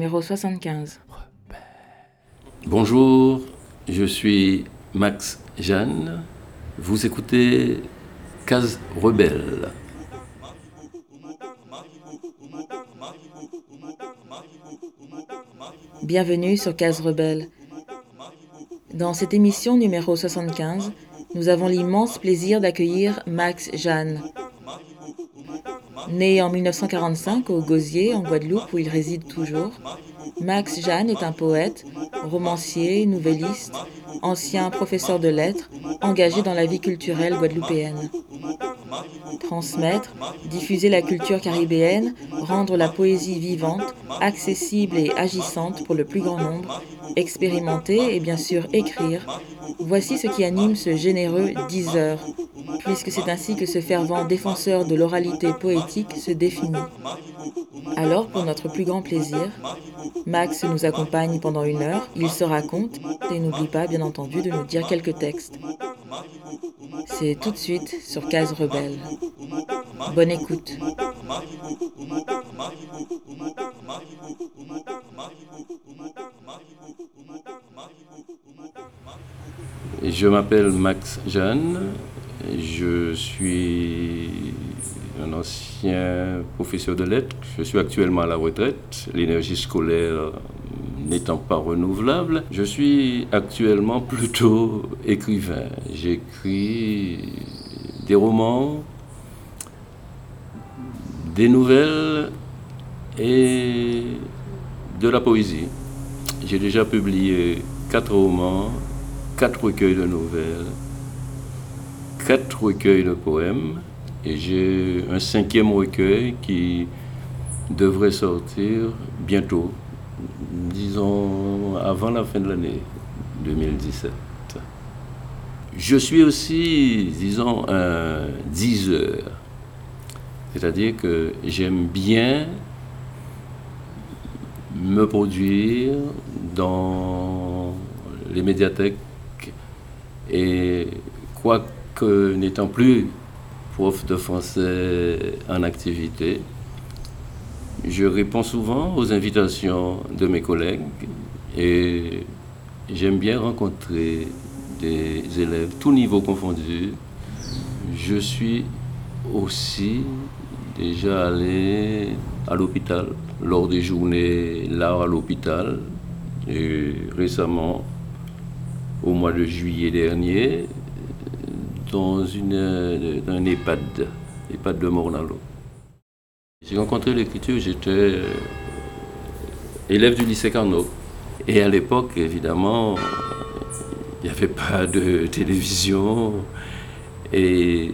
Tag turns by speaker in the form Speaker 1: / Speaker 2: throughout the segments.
Speaker 1: numéro 75.
Speaker 2: Bonjour, je suis Max Jeanne. Vous écoutez Case Rebelle.
Speaker 1: Bienvenue sur Case Rebelle. Dans cette émission numéro 75, nous avons l'immense plaisir d'accueillir Max Jeanne. Né en 1945 au Gosier, en Guadeloupe, où il réside toujours, Max Jeanne est un poète, romancier, nouvelliste, ancien professeur de lettres, engagé dans la vie culturelle guadeloupéenne. Transmettre, diffuser la culture caribéenne, rendre la poésie vivante, accessible et agissante pour le plus grand nombre, expérimenter et bien sûr écrire, voici ce qui anime ce généreux 10 heures, puisque c'est ainsi que ce fervent défenseur de l'oralité poétique se définit. Alors, pour notre plus grand plaisir, Max nous accompagne pendant une heure, il se raconte et n'oublie pas, bien entendu, de nous dire quelques textes. C'est tout de suite sur Case Rebelle. Bonne écoute.
Speaker 2: Je m'appelle Max Jeanne. Je suis ancien professeur de lettres. Je suis actuellement à la retraite. L'énergie scolaire n'étant pas renouvelable, je suis actuellement plutôt écrivain. J'écris des romans, des nouvelles et de la poésie. J'ai déjà publié quatre romans, quatre recueils de nouvelles, quatre recueils de poèmes et j'ai un cinquième recueil qui devrait sortir bientôt, disons avant la fin de l'année 2017. Je suis aussi, disons, un diseur. C'est-à-dire que j'aime bien me produire dans les médiathèques et quoique n'étant plus prof de français en activité, je réponds souvent aux invitations de mes collègues et j'aime bien rencontrer des élèves, tous niveaux confondus. Je suis aussi déjà allé à l'hôpital lors des journées là à l'hôpital et récemment au mois de juillet dernier dans une, un EHPAD, EHPAD de Mornalo. J'ai rencontré l'écriture, j'étais euh, élève du lycée Carnot. Et à l'époque, évidemment, il n'y avait pas de télévision. Et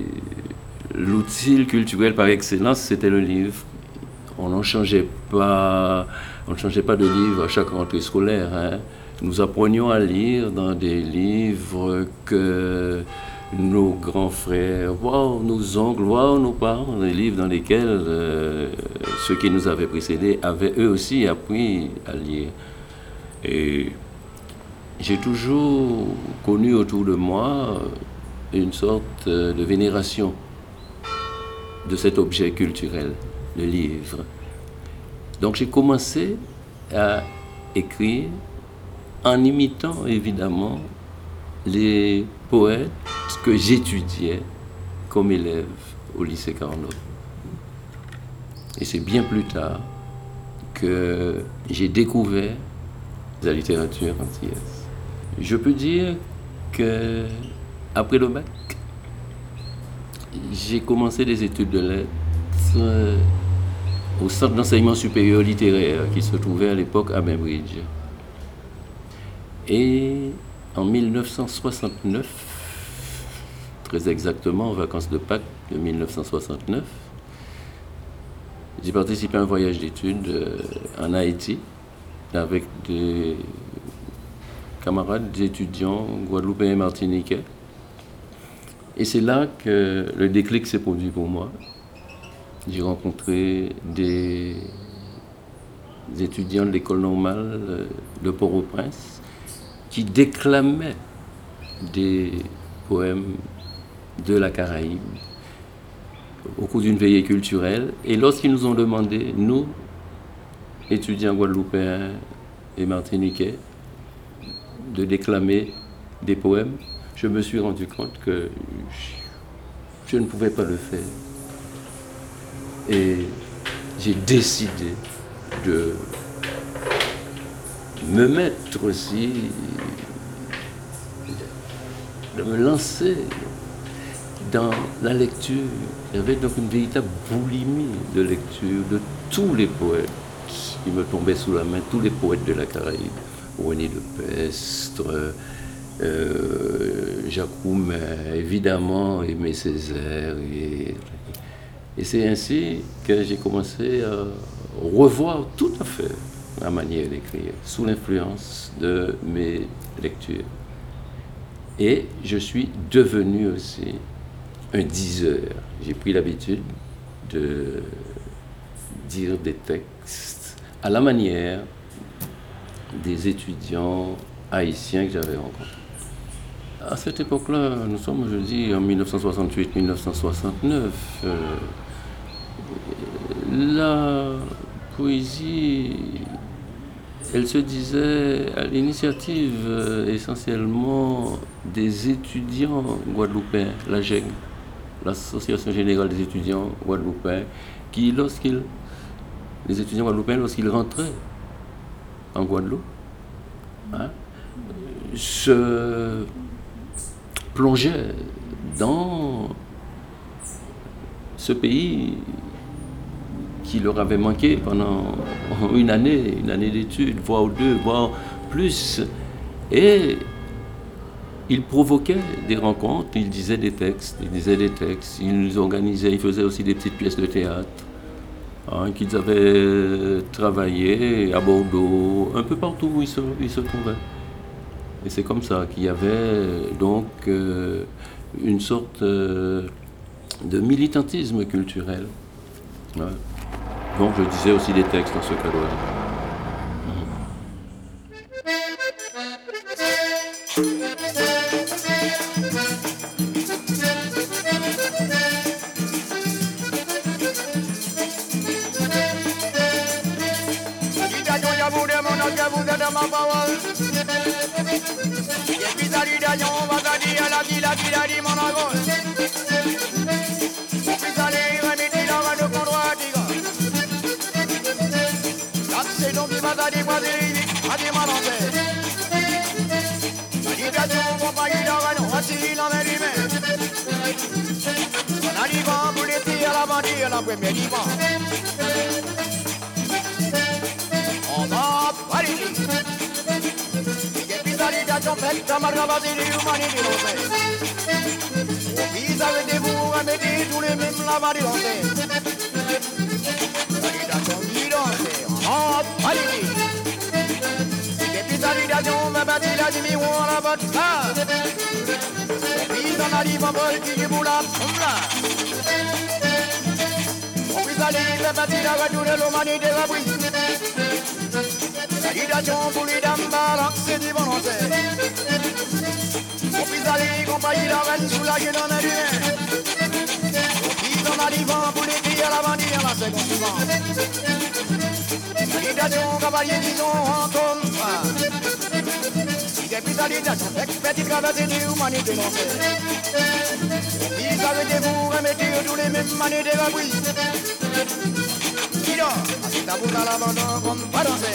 Speaker 2: l'outil culturel par excellence, c'était le livre. On n'en changeait pas, on ne changeait pas de livre à chaque rentrée scolaire. Hein. Nous apprenions à lire dans des livres que nos grands frères, nos oncles, nos parents, des livres dans lesquels euh, ceux qui nous avaient précédés avaient eux aussi appris à lire. Et j'ai toujours connu autour de moi une sorte de vénération de cet objet culturel, le livre. Donc j'ai commencé à écrire en imitant évidemment les poètes que j'étudiais comme élève au lycée Carnot. Et c'est bien plus tard que j'ai découvert la littérature antillaise. Je peux dire que après le bac, j'ai commencé des études de lettres au centre d'enseignement supérieur littéraire qui se trouvait à l'époque à Bainbridge. Et en 1969, très exactement en vacances de Pâques de 1969, j'ai participé à un voyage d'études euh, en Haïti avec des camarades, des étudiants guadeloupéens et martiniquais. Et c'est là que le déclic s'est produit pour moi. J'ai rencontré des étudiants de l'école normale euh, de Port-au-Prince qui déclamaient des poèmes de la Caraïbe au cours d'une veillée culturelle. Et lorsqu'ils nous ont demandé, nous, étudiants guadeloupéens et martiniquais de déclamer des poèmes, je me suis rendu compte que je ne pouvais pas le faire. Et j'ai décidé de me mettre aussi, de me lancer dans la lecture. Il y avait donc une véritable boulimie de lecture de tous les poètes qui me tombaient sous la main, tous les poètes de la Caraïbe. René de Pestre, euh, Jacques évidemment, Aimé Césaire. Et c'est ainsi que j'ai commencé à revoir tout à fait ma manière d'écrire, sous l'influence de mes lectures. Et je suis devenu aussi un diseur. J'ai pris l'habitude de dire des textes à la manière des étudiants haïtiens que j'avais rencontrés. À cette époque-là, nous sommes, je dis, en 1968-1969. Euh, la poésie, elle se disait à l'initiative euh, essentiellement des étudiants guadeloupéens, la GEG, l'Association générale des étudiants guadeloupéens, qui, lorsqu'ils, les étudiants guadeloupéens, lorsqu'ils rentraient en Guadeloupe, hein, se plongeaient dans ce pays qui leur avait manqué pendant une année, une année d'études, voire deux, voire plus. Et ils provoquaient des rencontres, ils disaient des textes, ils disaient des textes, ils organisaient, ils faisaient aussi des petites pièces de théâtre hein, qu'ils avaient travaillé à Bordeaux, un peu partout où ils se, ils se trouvaient. Et c'est comme ça qu'il y avait donc euh, une sorte euh, de militantisme culturel. Donc je disais aussi des textes dans ce cadre-là.
Speaker 3: À ton fait, ça m'a rabasé les humanités Au pays arrêtez-vous à mettre tous les mêmes la marée en fait. Ça dit à ton guidon, on va parler. Et puis ça dit à ton va battre la demi-ou à la botte. Au pays en arrive Salida batida gadure lo mani de la bui Salida chompuli dambala se di volonté Opisali compagnie la reine sous la gueule en arrière Ils en arrivant pour les filles à la bandit à la seconde suivante Salida chon cavalier disons en combat Depuis salida chon petit traversé de l'humanité non Ils avaient des bourgs et mettaient tous les mêmes manées de la bouille Mira, así te apunta la mano con parose.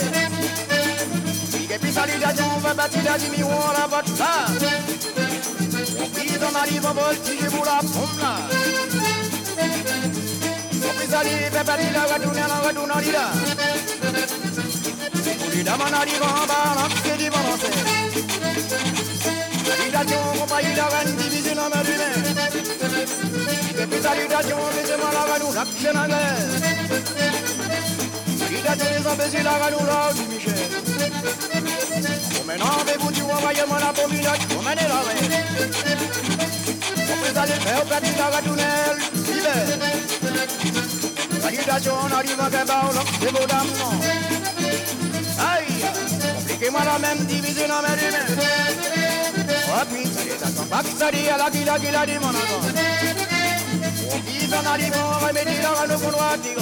Speaker 3: Y que pisa la de un papatilla de mi hora bula pumla. Pisa la papatilla de una la de una lira. Pulida manari con balance de. Ida chung pa ida van division merine. Spécialisation, laissez-moi la ganou, la piscine à Il a son baiser la ganou, là, du Michel. Bon, maintenant, avez-vous du envoyez-moi la pominette, vous menez la reine. On peut aller faire petit la gadounelle, l'hiver. Salutations, on arrive à Gabao, c'est beau non. Aïe, compliquez-moi la même divisée dans mes lumières. Oh, puis, salutations, pas ça dit à la guilla, guilla, dit mon. Iza naligo, remetira no con watigo.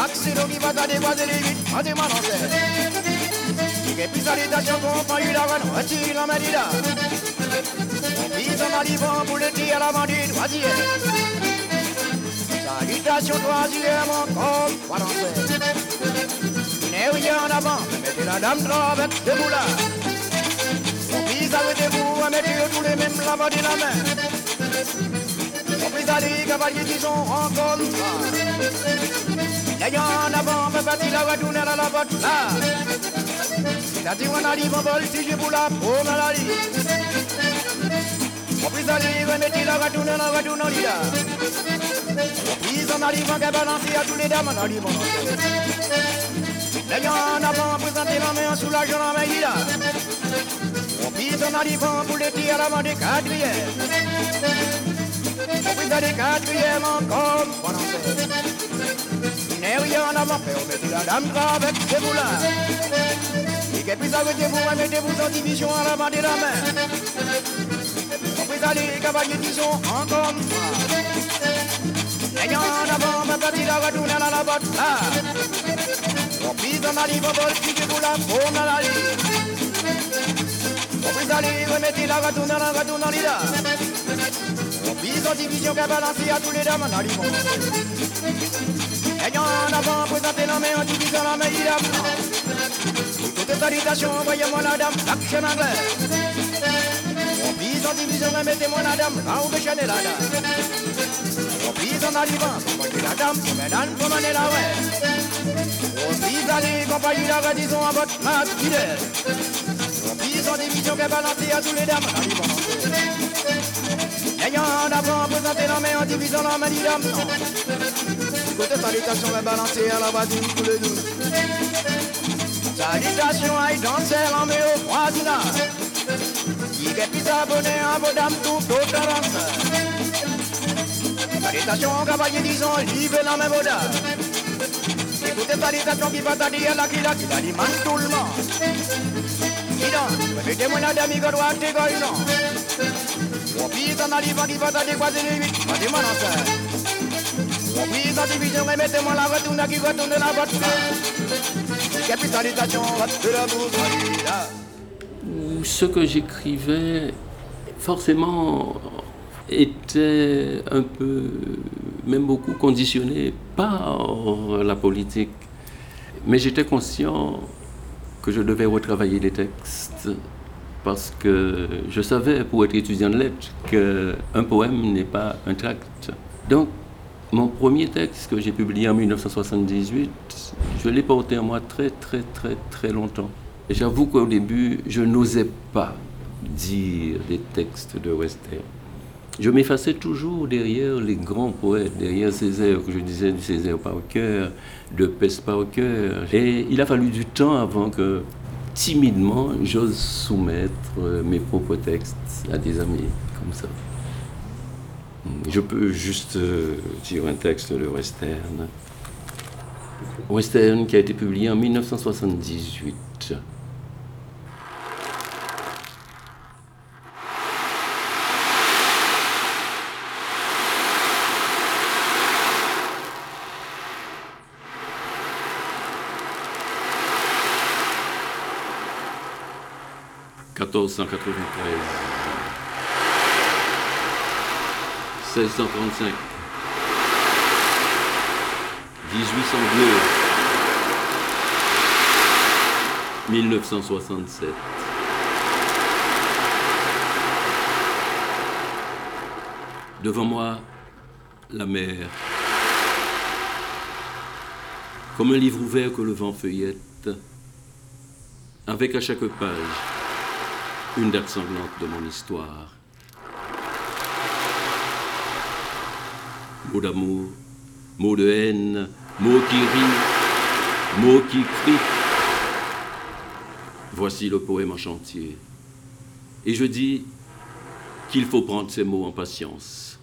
Speaker 3: l'accident qui va t'adévoiser les vite, en dis-moi non c'est. Et puis salutations qu'on prend eu la vanne, retire la manila? Vise en pour le tir à la vas-y. Danser. N'est rien en avant, mettez la dame debout là. On vise avec vous, à mettre tous les mêmes la main la main. Des cavaliers qui sont en combat. N'ayant en avant, me bâtit la retourner à la botte là. La arrive en vol, si j'ai pour la peau. On prise à des remettez la retourner, la retourner là. On prise en arrivant qu'à balancer à tous les dames, en arrivant. N'ayant en avant, présenter la main en soulageant la main là. On prise en arrivant pour les tirs à l'avant des quadrières. Prise à des quatrièmes encore, bon N'est rien en avant, mais on met la dame avec ses moulins. Et qu'elle puisse arrêter vous, mettez-vous en division à l'avant de la main. On prise à des cavaliers qui sont encore N'ayant en avant, ma la à la botte là. On prise en arrive au bol, piquez-vous la paume à la à les remettez la à la. Prise en division qu'à balancer à tous les dames en arrivant. Ayant en avant, présentez la main en divisant la main, il a Toutes salutations, envoyez-moi la dame, l'action anglaise. Prise en division, remettez-moi la dame, là où béchanez la dame. On prise en arrivant, envoyez la dame, mesdames, commandez la ouais. On prise à les compagnies, la redisons à votre masse. On prise en division qu'à balancer à tous les dames en arrivant. Ayant en avant, présentez la main en divisant la main, il a Côté salutation, va balancer à la voisine tous les deux. Salutations à danser en mais au voisinage. Qui est plus abonné à vos dames tout au talent. Salutations au cavalier, disons, livre la vos dames. Écoutez salutations qui va à la qui la qui la man tout le monde. Dis répétez-moi la dame, il t'es non? On pise en arrivant qui va t'adéquaser les huit. Ça. On prise en division et mettez-moi la retourne qui retourne la botte là. Capitalisation, de la bourse,
Speaker 2: ce que j'écrivais, forcément, était un peu, même beaucoup conditionné par la politique. Mais j'étais conscient que je devais retravailler les textes parce que je savais, pour être étudiant de lettres, qu'un poème n'est pas un tract. Donc, mon premier texte que j'ai publié en 1978, je l'ai porté en moi très, très, très, très longtemps. Et j'avoue qu'au début, je n'osais pas dire des textes de Western. Je m'effaçais toujours derrière les grands poètes, derrière Césaire, que je disais du Césaire par cœur, de Peste par cœur. Et il a fallu du temps avant que, timidement, j'ose soumettre mes propres textes à des amis comme ça. Je peux juste dire un texte de Western. Western qui a été publié en 1978. « 1493. 1635, 1802, 1967. Devant moi, la mer. Comme un livre ouvert que le vent feuillette, avec à chaque page une date sanglante de mon histoire. mots d'amour, mots de haine, mots qui rient, mots qui crient. Voici le poème en chantier. Et je dis qu'il faut prendre ces mots en patience,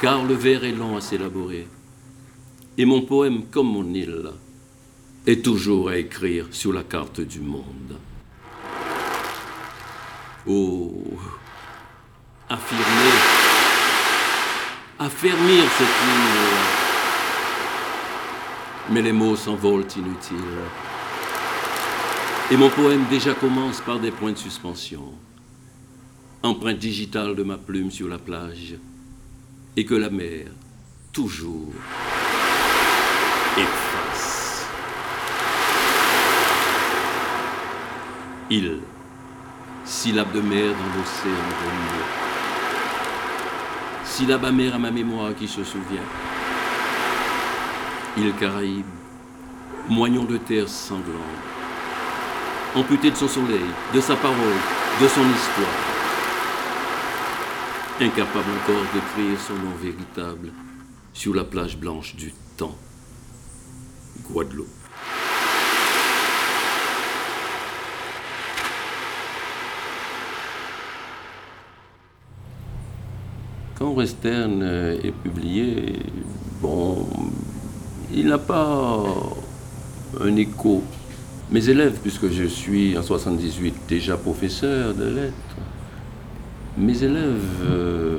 Speaker 2: car le vers est long à s'élaborer, et mon poème, comme mon île, est toujours à écrire sur la carte du monde. Oh, affirmer affermir cette ligne mais les mots s'envolent inutiles. Et mon poème déjà commence par des points de suspension, empreinte digitale de ma plume sur la plage, et que la mer, toujours, efface. Il, syllabe de mer dans l'océan de syllabe amère à ma mémoire qui se souvient. Il Caraïbe, moignon de terre sanglant, amputé de son soleil, de sa parole, de son histoire, incapable encore d'écrire son nom véritable sur la plage blanche du temps, Guadeloupe. Quand Western est publié, bon, il n'a pas un écho. Mes élèves, puisque je suis en 78 déjà professeur de lettres, mes élèves euh,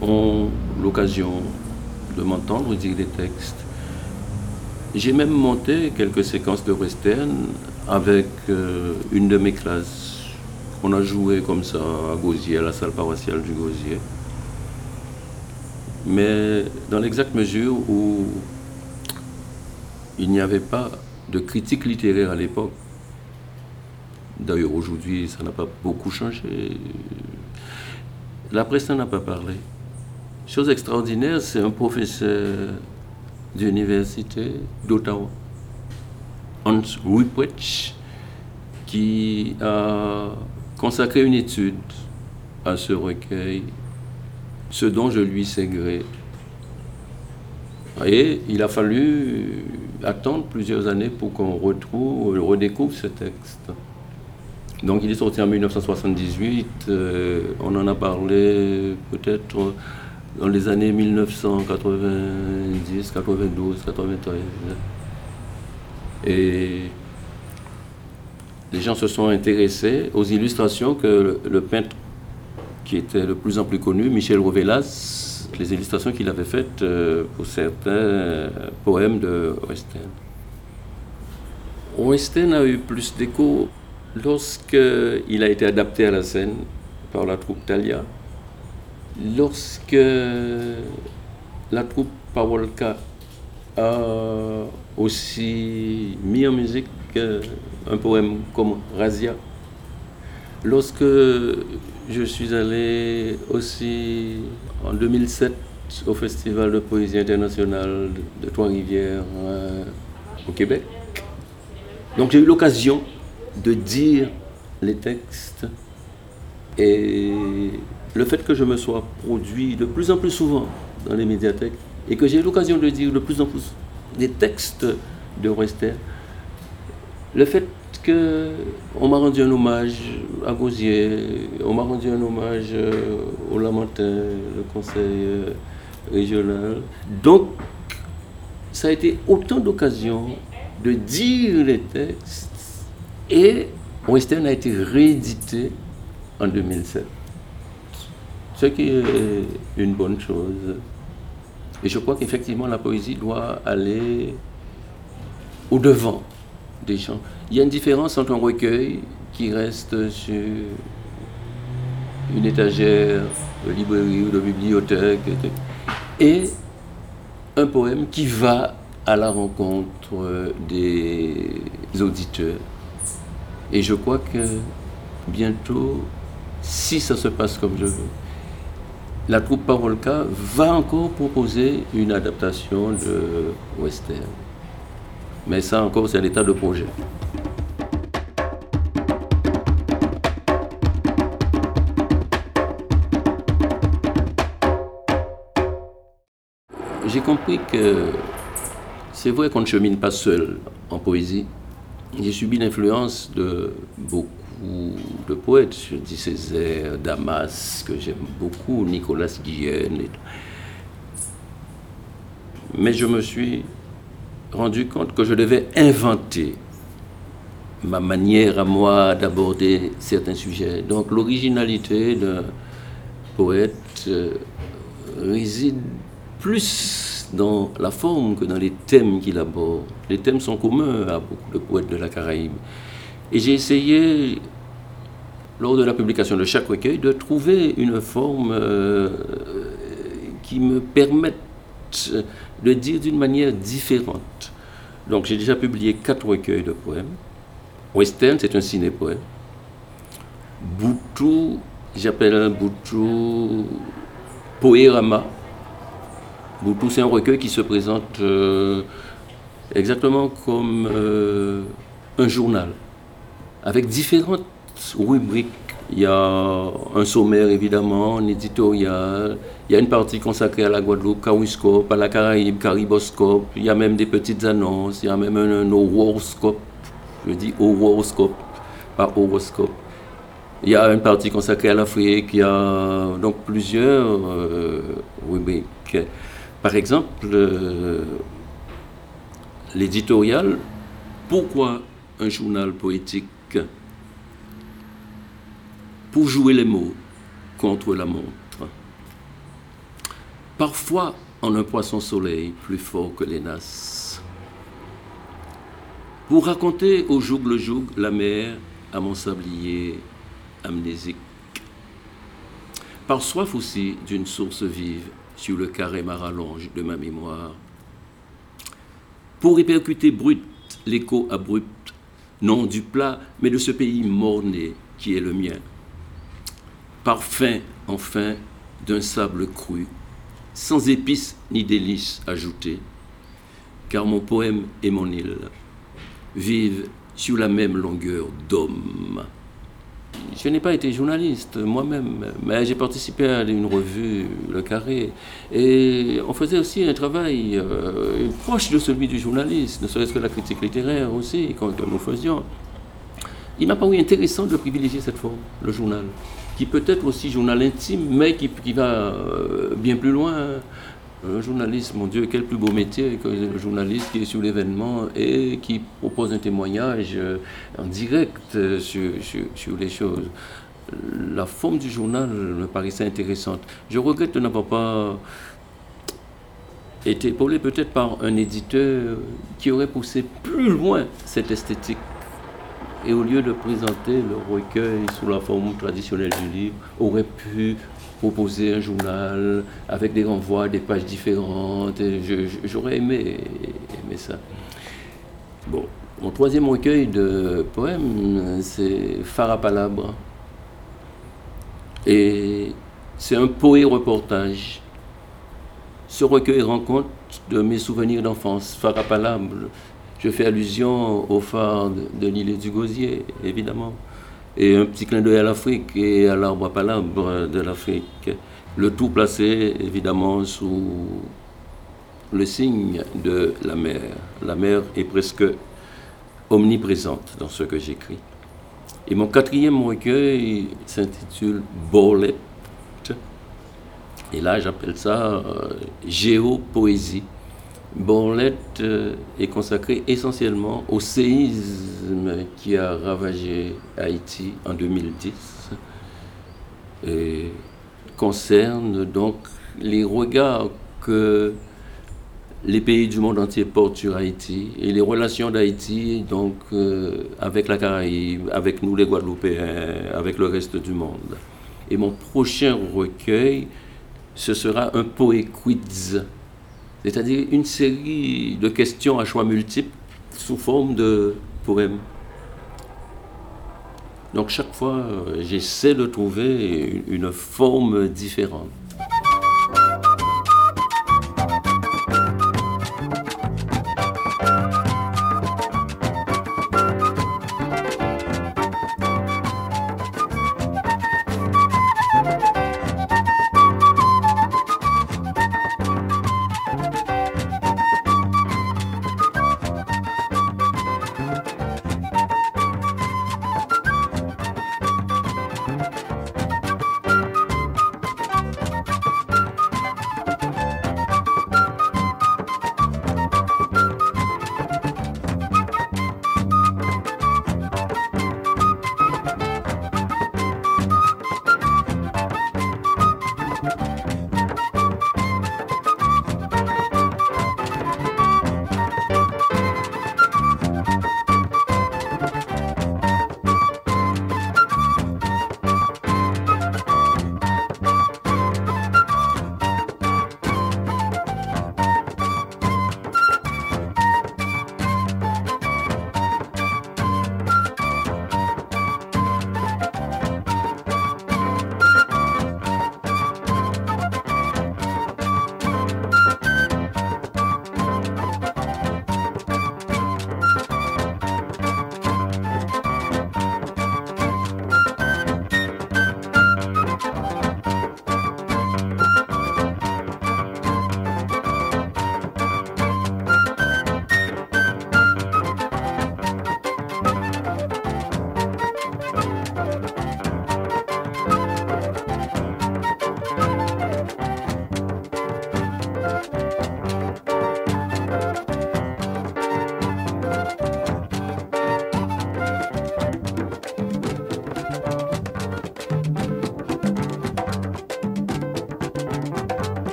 Speaker 2: ont l'occasion de m'entendre dire des textes. J'ai même monté quelques séquences de western avec euh, une de mes classes. On a joué comme ça à Gauzier, à la salle paroissiale du Gauzier. Mais dans l'exacte mesure où il n'y avait pas de critique littéraire à l'époque. D'ailleurs, aujourd'hui, ça n'a pas beaucoup changé. La presse n'en a pas parlé. Chose extraordinaire, c'est un professeur d'université d'Ottawa, Hans Ruprecht, qui a consacré une étude à ce recueil, ce dont je lui sais gré. Et il a fallu attendre plusieurs années pour qu'on retrouve, redécouvre ce texte. Donc il est sorti en 1978, euh, on en a parlé peut-être dans les années 1990, 92, 93. Et les gens se sont intéressés aux illustrations que le, peintre qui était le plus en plus connu, Michel Rovelas, les illustrations qu'il avait faites euh, pour certains poèmes de Western. Western a eu plus d'écho lorsqu'il a été adapté à la scène par la troupe Thalia, lorsque la troupe Pawolka a aussi mis en musique euh, un poème comme Razia, lorsque je suis allé aussi en 2007 au Festival de poésie internationale de Trois-Rivières euh, au Québec. Donc j'ai eu l'occasion de dire les textes et le fait que je me sois produit de plus en plus souvent dans les médiathèques et que j'ai eu l'occasion de dire de plus en plus des textes de Rester, le fait on m'a rendu un hommage à Gauzier, on m'a rendu un hommage euh, au Lamentin, le conseil euh, régional. Donc, ça a été autant d'occasions de dire les textes et Western a été réédité en 2007. Ce qui est une bonne chose. Et je crois qu'effectivement la poésie doit aller au-devant Il y a une différence entre un recueil qui reste sur une étagère de librairie ou de bibliothèque et un poème qui va à la rencontre des auditeurs. Et je crois que bientôt, si ça se passe comme je veux, la troupe Parolka va encore proposer une adaptation de western. Mais ça encore, c'est un état de projet. J'ai compris que c'est vrai qu'on ne chemine pas seul en poésie. J'ai subi l'influence de beaucoup de poètes. Je dis Césaire, Damas, que j'aime beaucoup, Nicolas Guillen. Mais je me suis rendu compte que je devais inventer ma manière à moi d'aborder certains sujets. Donc l'originalité d'un poète euh, réside plus dans la forme que dans les thèmes qu'il aborde. Les thèmes sont communs à beaucoup de poètes de la Caraïbe. Et j'ai essayé, lors de la publication de chaque recueil, de trouver une forme euh, qui me permette de dire d'une manière différente. Donc j'ai déjà publié quatre recueils de poèmes. Western, c'est un ciné-poème. Boutou, j'appelle Boutou Poérama. Boutou, c'est un recueil qui se présente euh, exactement comme euh, un journal, avec différentes rubriques. Il y a un sommaire, évidemment, un éditorial, il y a une partie consacrée à la Guadeloupe, Kawiscope, à la Caraïbe, Cariboscope. Il y a même des petites annonces. Il y a même un, horoscope. Je dis horoscope, pas horoscope. Il y a une partie consacrée à l'Afrique. Il y a donc plusieurs euh, rubriques. Par exemple, euh, l'éditorial. Pourquoi un journal poétique? Pour jouer les mots contre la montre parfois en un poisson soleil plus fort que les nasses. Pour raconter au joug le joug la mer à mon sablier amnésique. Par soif aussi d'une source vive sur le carré marallonge de ma mémoire. Pour répercuter brut l'écho abrupt, non du plat, mais de ce pays morné qui est le mien. Parfum, enfin, d'un sable cru sans épices ni délices ajoutées, car mon poème et mon île vivent sur la même longueur d'homme. Je n'ai pas été journaliste moi-même, mais j'ai participé à une revue, Le Carré, et on faisait aussi un travail euh, proche de celui du journaliste, ne serait-ce que la critique littéraire aussi, quand nous faisions. Il m'a paru intéressant de privilégier cette forme, le journal qui peut être aussi journal intime, mais qui, va euh, bien plus loin. Un journaliste, mon Dieu, quel plus beau métier que le journaliste qui est sur l'événement et qui propose un témoignage euh, en direct euh, sur, sur, les choses. La forme du journal me paraissait intéressante. Je regrette de n'avoir pas été épaulé peut-être par un éditeur qui aurait poussé plus loin cette esthétique et au lieu de présenter le recueil sous la forme traditionnelle du livre, aurait pu proposer un journal avec des renvois, des pages différentes. J'aurais aimé, aimé ça. Bon, mon troisième recueil de poèmes, c'est Farapalabre. Et c'est un poé-reportage. Ce recueil rend compte de mes souvenirs d'enfance. Farapalabre, je fais allusion au phare de, l'île du Gosier, évidemment. Et un petit clin d'œil à l'Afrique et à l'arbre à palabre de l'Afrique. Le tout placé, évidemment, sous le signe de la mer. La mer est presque omniprésente dans ce que j'écris. Et mon quatrième recueil s'intitule Borlette. Et là, j'appelle ça euh, géopoésie. Borlette euh, est consacrée essentiellement au séisme qui a ravagé Haïti en 2010 et concerne donc les regards que les pays du monde entier portent sur Haïti et les relations d'Haïti donc euh, avec la Caraïbe, avec nous les Guadeloupéens, avec le reste du monde. Et mon prochain recueil, ce sera un poéquiz c'est-à-dire une série de questions à choix multiples sous forme de poèmes. Donc chaque fois, euh, j'essaie de trouver une forme différente.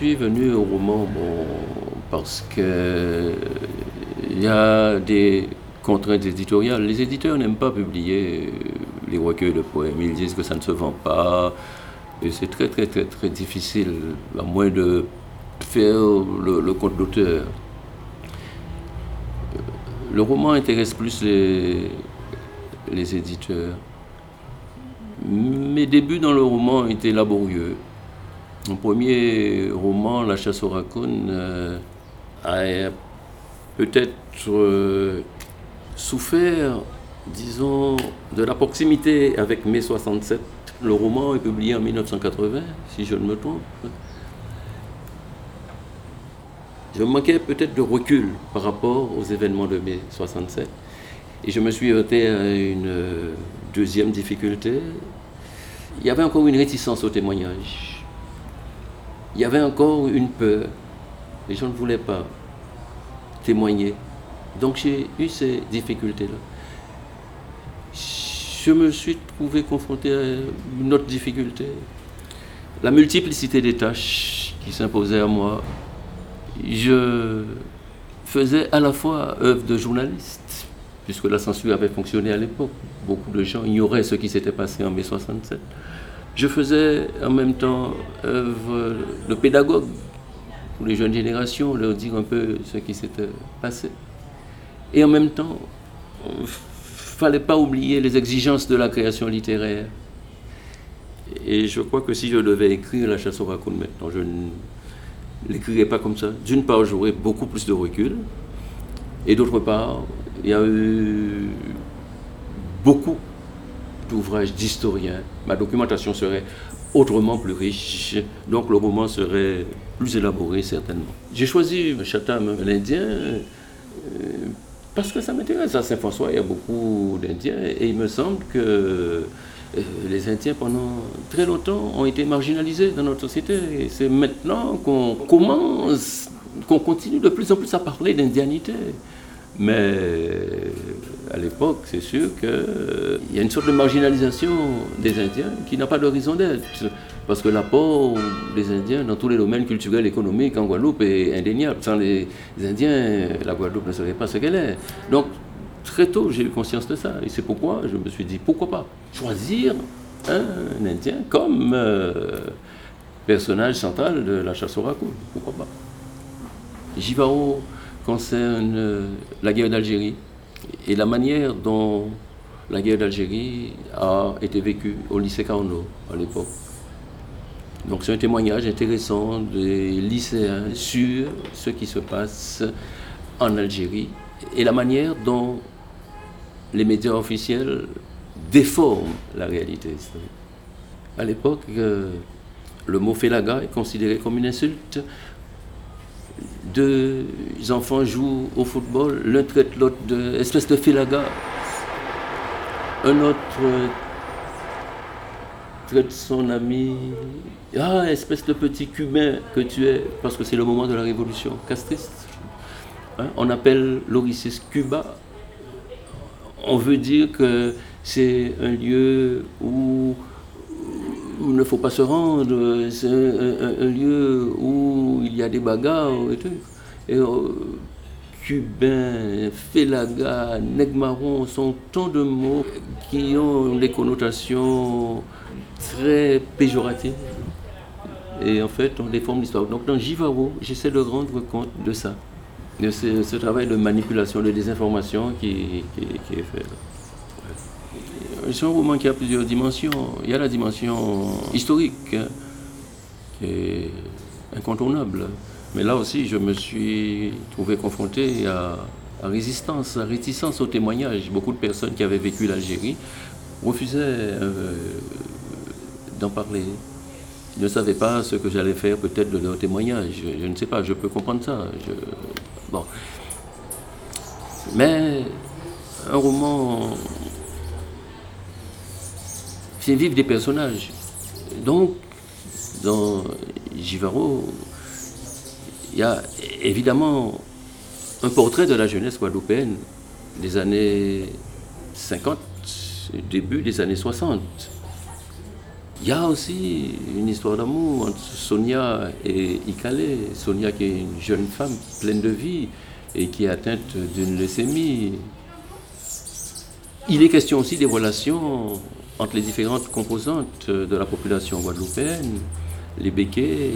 Speaker 2: Suis venu au roman bon, parce que il y a des contraintes éditoriales. Les éditeurs n'aiment pas publier les recueils de poèmes. Ils disent que ça ne se vend pas. Et c'est très, très, très, très difficile, à moins de faire le, le compte d'auteur. Le roman intéresse plus les, les éditeurs. Mes débuts dans le roman étaient laborieux. Mon premier roman, La chasse aux raccoons, euh, a peut-être euh, souffert, disons, de la proximité avec mai 67. Le roman est publié en 1980, si je ne me trompe. Je manquais peut-être de recul par rapport aux événements de mai 67. Et je me suis heurté à une euh, deuxième difficulté. Il y avait encore une réticence au témoignage. Il y avait encore une peur. Les gens ne voulaient pas témoigner. Donc j'ai eu ces difficultés-là. Je me suis trouvé confronté à une autre difficulté. La multiplicité des tâches qui s'imposaient à moi. Je faisais à la fois œuvre de journaliste, puisque la censure avait fonctionné à l'époque. Beaucoup de gens ignoraient ce qui s'était passé en mai 67. Je faisais en même temps œuvre de pédagogue pour les jeunes générations, leur dire un peu ce qui s'était passé. Et en même temps, il ne fallait pas oublier les exigences de la création littéraire. Et je crois que si je devais écrire La chasse au raccoon maintenant, je ne l'écrirais pas comme ça. D'une part, j'aurais beaucoup plus de recul. Et d'autre part, il y a eu beaucoup d'ouvrages d'historiens. Ma documentation serait autrement plus riche, donc le roman serait plus élaboré certainement. J'ai choisi Chatham, l'Indien, euh, parce que ça m'intéresse. À Saint-François, il y a beaucoup d'Indiens, et il me semble que euh, les Indiens, pendant très longtemps, ont été marginalisés dans notre société. C'est maintenant qu'on commence, qu'on continue de plus en plus à parler d'indianité. Mais à l'époque, c'est sûr qu'il y a une sorte de marginalisation des Indiens qui n'a pas de raison d'être. Parce que l'apport des Indiens dans tous les domaines culturels, économiques en Guadeloupe est indéniable. Sans les Indiens, la Guadeloupe ne serait pas ce qu'elle est. Donc, très tôt, j'ai eu conscience de ça. Et c'est pourquoi je me suis dit, pourquoi pas choisir un Indien comme euh, personnage central de la chasse au raccoon? Pourquoi pas? Jivaro concerne euh, la guerre d'Algérie et la manière dont la guerre d'Algérie a été vécue au lycée Carnot à l'époque. Donc c'est un témoignage intéressant des lycéens sur ce qui se passe en Algérie et la manière dont les médias officiels déforment la réalité. À l'époque, euh, le mot félaga est considéré comme une insulte deux enfants jouent au football, l'un traite l'autre de espèce de filaga. Un autre traite son ami, ah, espèce de petit cubain que tu es, parce que c'est le moment de la révolution castriste. Hein, on appelle l'Oricis Cuba. On veut dire que c'est un lieu où il ne faut pas se rendre, c'est un, lieu où il y a des bagarres et tout. Euh, cubain, félaga, negmaron sont tant de mots qui ont des connotations très péjoratives. Et en fait, on déforme l'histoire. Donc dans Jivaro, j'essaie de rendre compte de ça, de ce, travail de manipulation, de désinformation qui, qui est fait c'est un roman qui a plusieurs dimensions. Il y a la dimension historique, hein, qui est incontournable. Mais là aussi, je me suis trouvé confronté à, résistance, à réticence au témoignage. Beaucoup de personnes qui avaient vécu l'Algérie refusaient euh, d'en parler. Ils ne savaient pas ce que j'allais faire peut-être de leur témoignage. Je, ne sais pas, je peux comprendre ça. Bon. Mais un roman c'est vivre des personnages. Donc, dans Givaro, il y a évidemment un portrait de la jeunesse guadeloupéenne des années 50, début des années 60. Il y a aussi une histoire d'amour entre Sonia et Ikale. Sonia qui est une jeune femme pleine de vie et qui est atteinte d'une leucémie. Il est question aussi des relations entre les différentes composantes de la population guadeloupéenne, les béquets,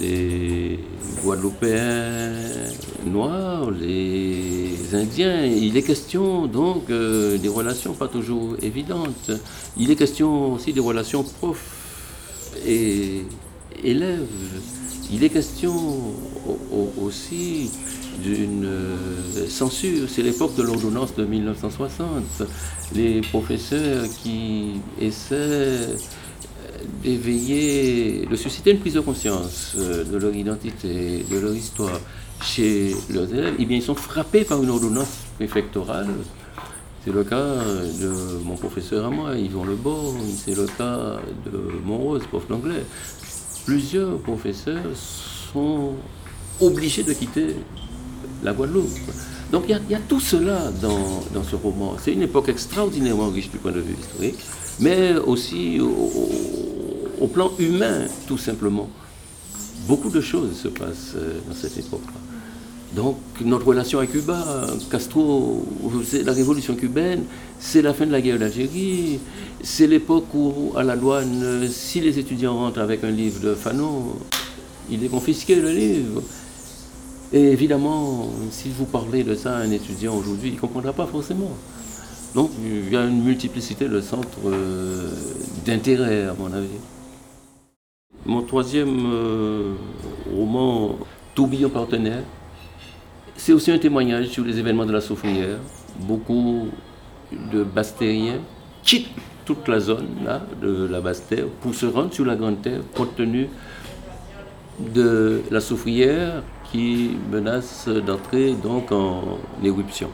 Speaker 2: les Guadeloupéens noirs, les Indiens. Il est question donc euh, des relations pas toujours évidentes. Il est question aussi des relations prof et élèves. Il est question aussi d'une euh, censure. C'est l'époque de l'ordonnance de 1960. Les professeurs qui essaient d'éveiller, de susciter une prise de conscience euh, de leur identité, de leur histoire chez leurs élèves, eh bien, ils sont frappés par une ordonnance préfectorale. C'est le cas de mon professeur à moi, Yvon Leborg, c'est le cas de Monrose, prof d'anglais. Plusieurs professeurs sont obligés de quitter la Guadeloupe. Donc il y, a tout cela dans, dans ce roman. C'est une époque extraordinairement riche du point de vue historique, mais aussi au plan humain, tout simplement. Beaucoup de choses se passent euh, dans cette époque-là. Donc notre relation avec Cuba, Castro, c'est la révolution cubaine, c'est la fin de la guerre d'Algérie, c'est l'époque où à la douane, si les étudiants rentrent avec un livre de Fanon, il est confisqué le livre. Et évidemment, si vous parlez de ça à un étudiant aujourd'hui, il ne comprendra pas forcément. Donc il y a une multiplicité de centres euh, d'intérêt, à mon avis. Mon troisième euh, roman, Tourbillon partenaire, c'est aussi un témoignage sur les événements de la Soufrière. Beaucoup de Bastériens quittent toute la zone là, de la Basse-Terre pour se rendre sur la Grande Terre compte tenu de la Soufrière qui menace d'entrer donc en éruption.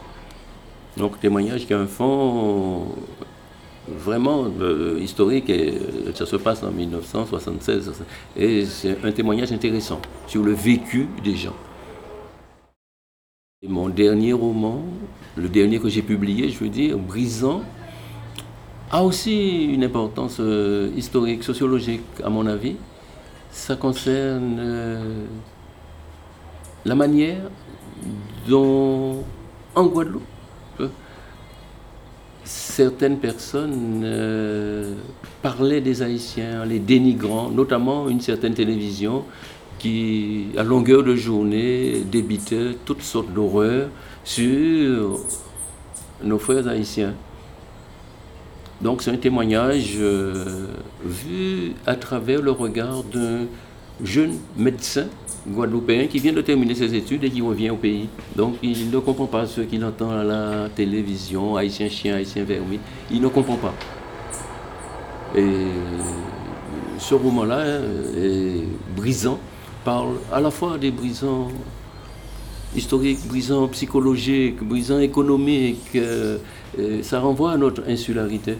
Speaker 2: Donc témoignage qui a un fond vraiment euh, historique et euh, ça se passe en 1976 et c'est un témoignage intéressant sur le vécu des gens. Mon dernier roman, le dernier que j'ai publié, je veux dire, Brisant, a aussi une importance euh, historique, sociologique à mon avis. Ça concerne la manière dont en Guadeloupe certaines personnes euh, parlaient des Haïtiens, les dénigrant, notamment une certaine télévision qui, à longueur de journée, débitait toutes sortes d'horreurs sur nos frères haïtiens. Donc c'est un témoignage euh, vu à travers le regard d'un jeune médecin guadeloupéen qui vient de terminer ses études et qui revient au pays. Donc il ne comprend pas ce qu'il entend à la télévision, haïtien chien, haïtien vermi. Il ne comprend pas. Et ce roman-là est brisant, parle à la fois des brisants historiques, brisants psychologiques, brisants économiques. Euh, ça renvoie à notre insularité.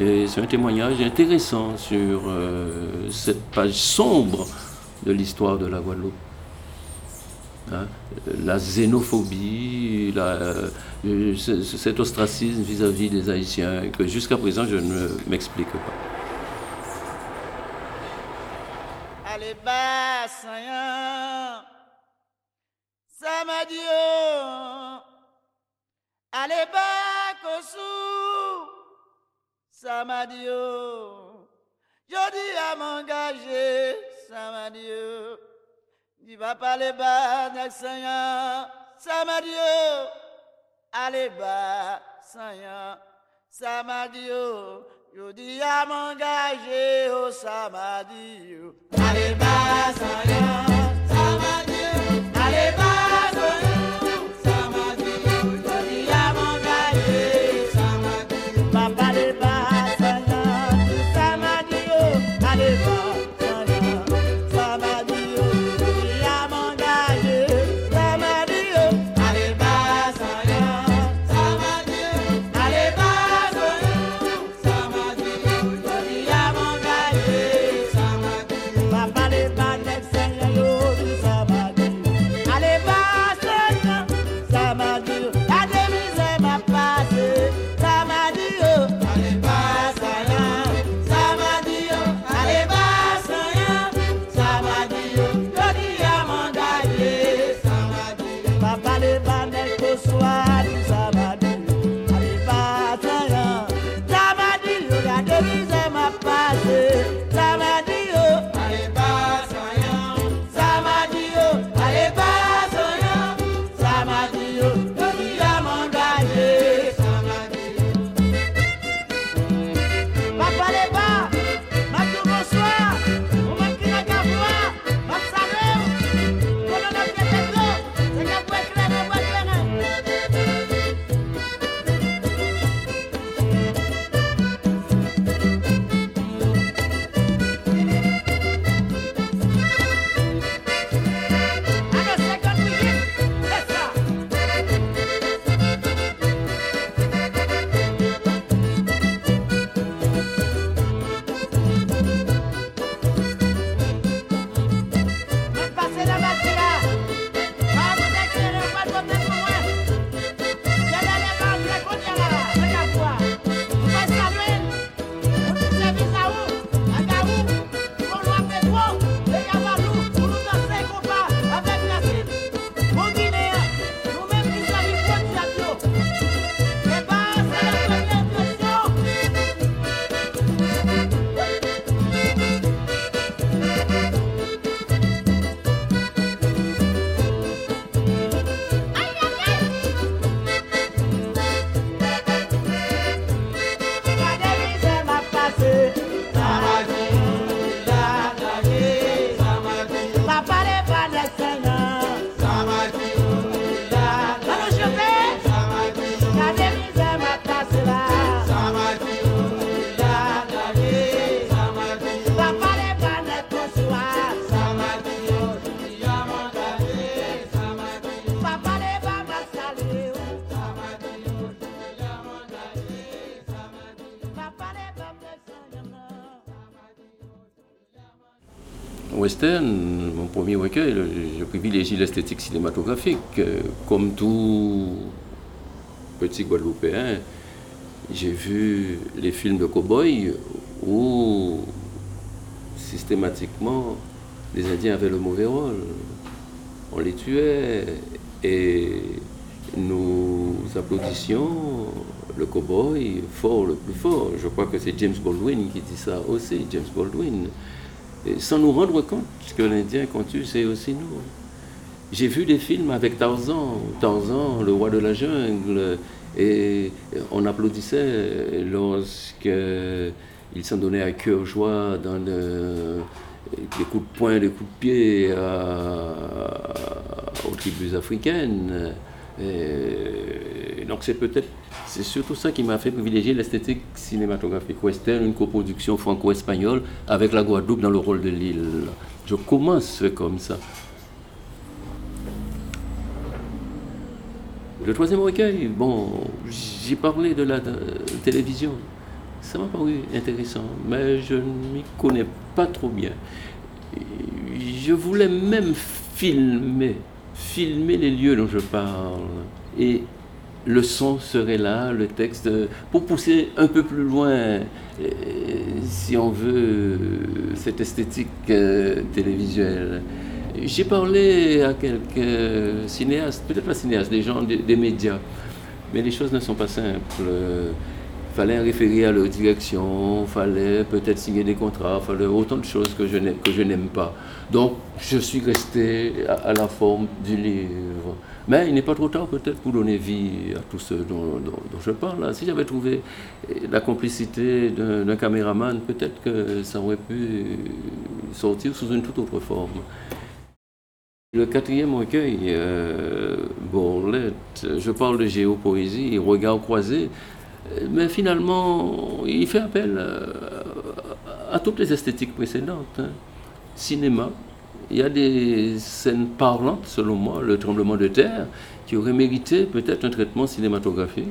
Speaker 2: Et c'est un témoignage intéressant sur euh, cette page sombre de l'histoire de la Guadeloupe. Hein, la xénophobie, euh, cet ostracisme vis-à-vis des Haïtiens que jusqu'à présent je ne m'explique pas.
Speaker 4: Allez, bas, allez, bas, dit, je à m'engager Samadio. Di va parler bas, Sanya. Samadio. Allez bas, Sanya. Samadio. Yo dis à m'engager au Samadio. Allez bas, Sanya.
Speaker 2: Mon premier recueil, je privilégie l'esthétique cinématographique. Comme tout petit Guadeloupéen, j'ai vu les films de cow-boys où systématiquement les Indiens avaient le mauvais rôle. On les tuait et nous applaudissions le cow-boy fort, le plus fort. Je crois que c'est James Baldwin qui dit ça aussi, James Baldwin. Sans nous rendre compte que l'Indien qu'on c'est aussi nous. J'ai vu des films avec Tarzan, Tarzan, le roi de la jungle, et on applaudissait lorsqu'il s'en donnait à cœur joie dans des coups de poing, des coups de pied aux tribus africaines. Et donc c'est peut-être, c'est surtout ça qui m'a fait privilégier l'esthétique cinématographique western, une coproduction franco-espagnole avec la Guadeloupe dans le rôle de l'île. Je commence comme ça. Le troisième recueil, bon, j'ai parlé de la télévision. Ça m'a paru intéressant, mais je ne m'y connais pas trop bien. Je voulais même filmer, filmer les lieux dont je parle. Et le son serait là, le texte, pour pousser un peu plus loin, euh, si on veut, cette esthétique euh, télévisuelle. J'ai parlé à quelques cinéastes, peut-être pas cinéastes, des gens des, médias, mais les choses ne sont pas simples. Fallait référer à leur direction, fallait peut-être signer des contrats, fallait autant de choses que je n'aime pas. Donc je suis resté à, la forme du livre. Mais il n'est pas trop tard peut-être pour donner vie à tous ceux dont, je parle. Si j'avais trouvé la complicité d'un caméraman, peut-être que ça aurait pu sortir sous une toute autre forme. Le quatrième recueil, euh, je parle de géopoésie, regard croisé, mais finalement, il fait appel euh, à, toutes les esthétiques précédentes. Hein. Cinéma, il y a des scènes parlantes, selon moi, le tremblement de terre, qui aurait mérité peut-être un traitement cinématographique.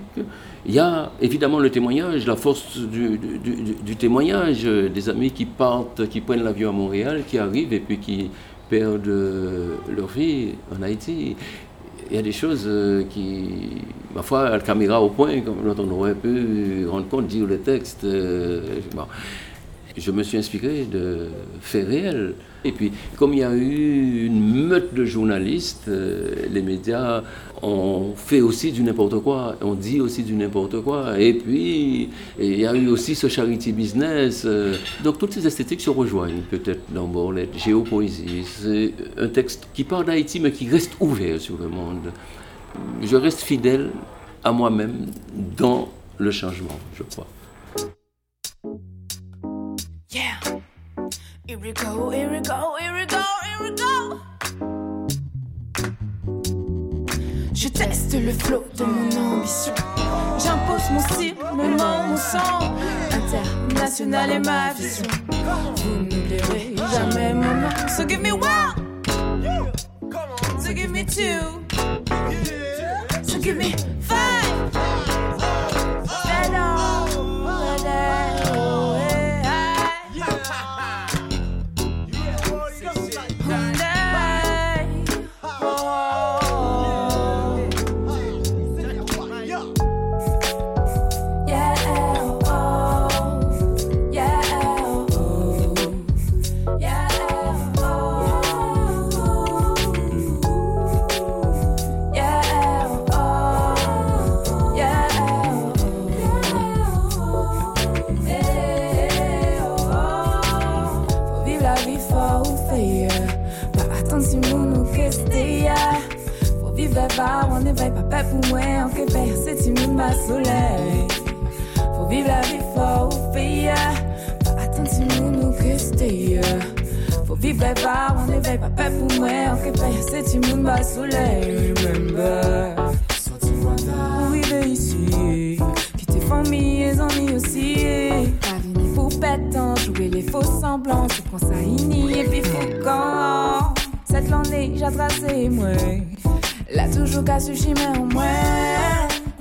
Speaker 2: Il y a évidemment le témoignage, la force du, témoignage, des amis qui partent, qui prennent l'avion à Montréal, qui arrivent et puis qui perdent leur vie en Haïti. Il y a des choses euh, qui, ma foi, la caméra au point, comme on aurait pu rendre compte, dire le texte. Euh, je me suis inspiré de faits réels. Et puis, comme il y a eu une meute de journalistes, euh, les médias ont fait aussi du n'importe quoi, ont dit aussi du n'importe quoi. Et puis, il y a eu aussi ce charity business. Euh. donc, toutes ces esthétiques se rejoignent peut-être dans Borlet. Géopoésie, c'est un texte qui parle d'Haïti, mais qui reste ouvert sur le monde. Je reste fidèle à moi-même dans le changement, je crois. Here we go, here we go, here we go, here we go. Je teste le flot de mon ambition. J'impose mon style, mon nom, mon sang. International est ma vision. Vous n'oublierez jamais mon nom. So give me one. So give me two. So give me five.
Speaker 5: Ma soleil. Faut vivre la vie au pays. Pas attendre si nous nous que Faut vivre la vie, on éveille pas peur pour moi, en que c'est une ma soleil. Remember. Oui, ici. Quitter famille et amis aussi. Pas faut pétant, jouer les faux semblants. Prends ça ini et puis faut quand. Cette l'année, j'ai tracé moi. La toujou ka sushi men ou mwen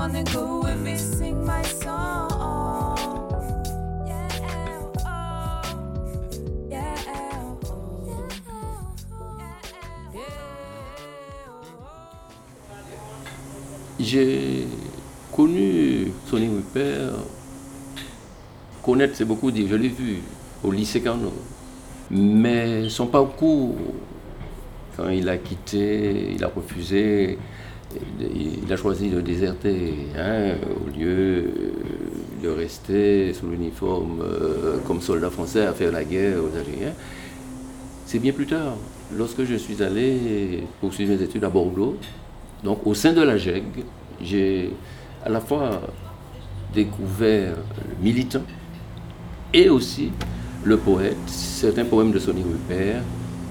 Speaker 5: oh,
Speaker 2: J'ai connu Sonny Rupert. Connaître, c'est beaucoup dire. Je l'ai vu au lycée Carnot. Mais son parcours, quand il a quitté, il a refusé, il a choisi de déserter hein, au lieu de rester sous l'uniforme euh, comme soldat français à faire la guerre aux Algériens. C'est bien plus tard, lorsque je suis allé poursuivre mes études à Bordeaux, donc au sein de la GEG, j'ai à la fois découvert le militant et aussi le poète. Certains poèmes de Sonny Rupert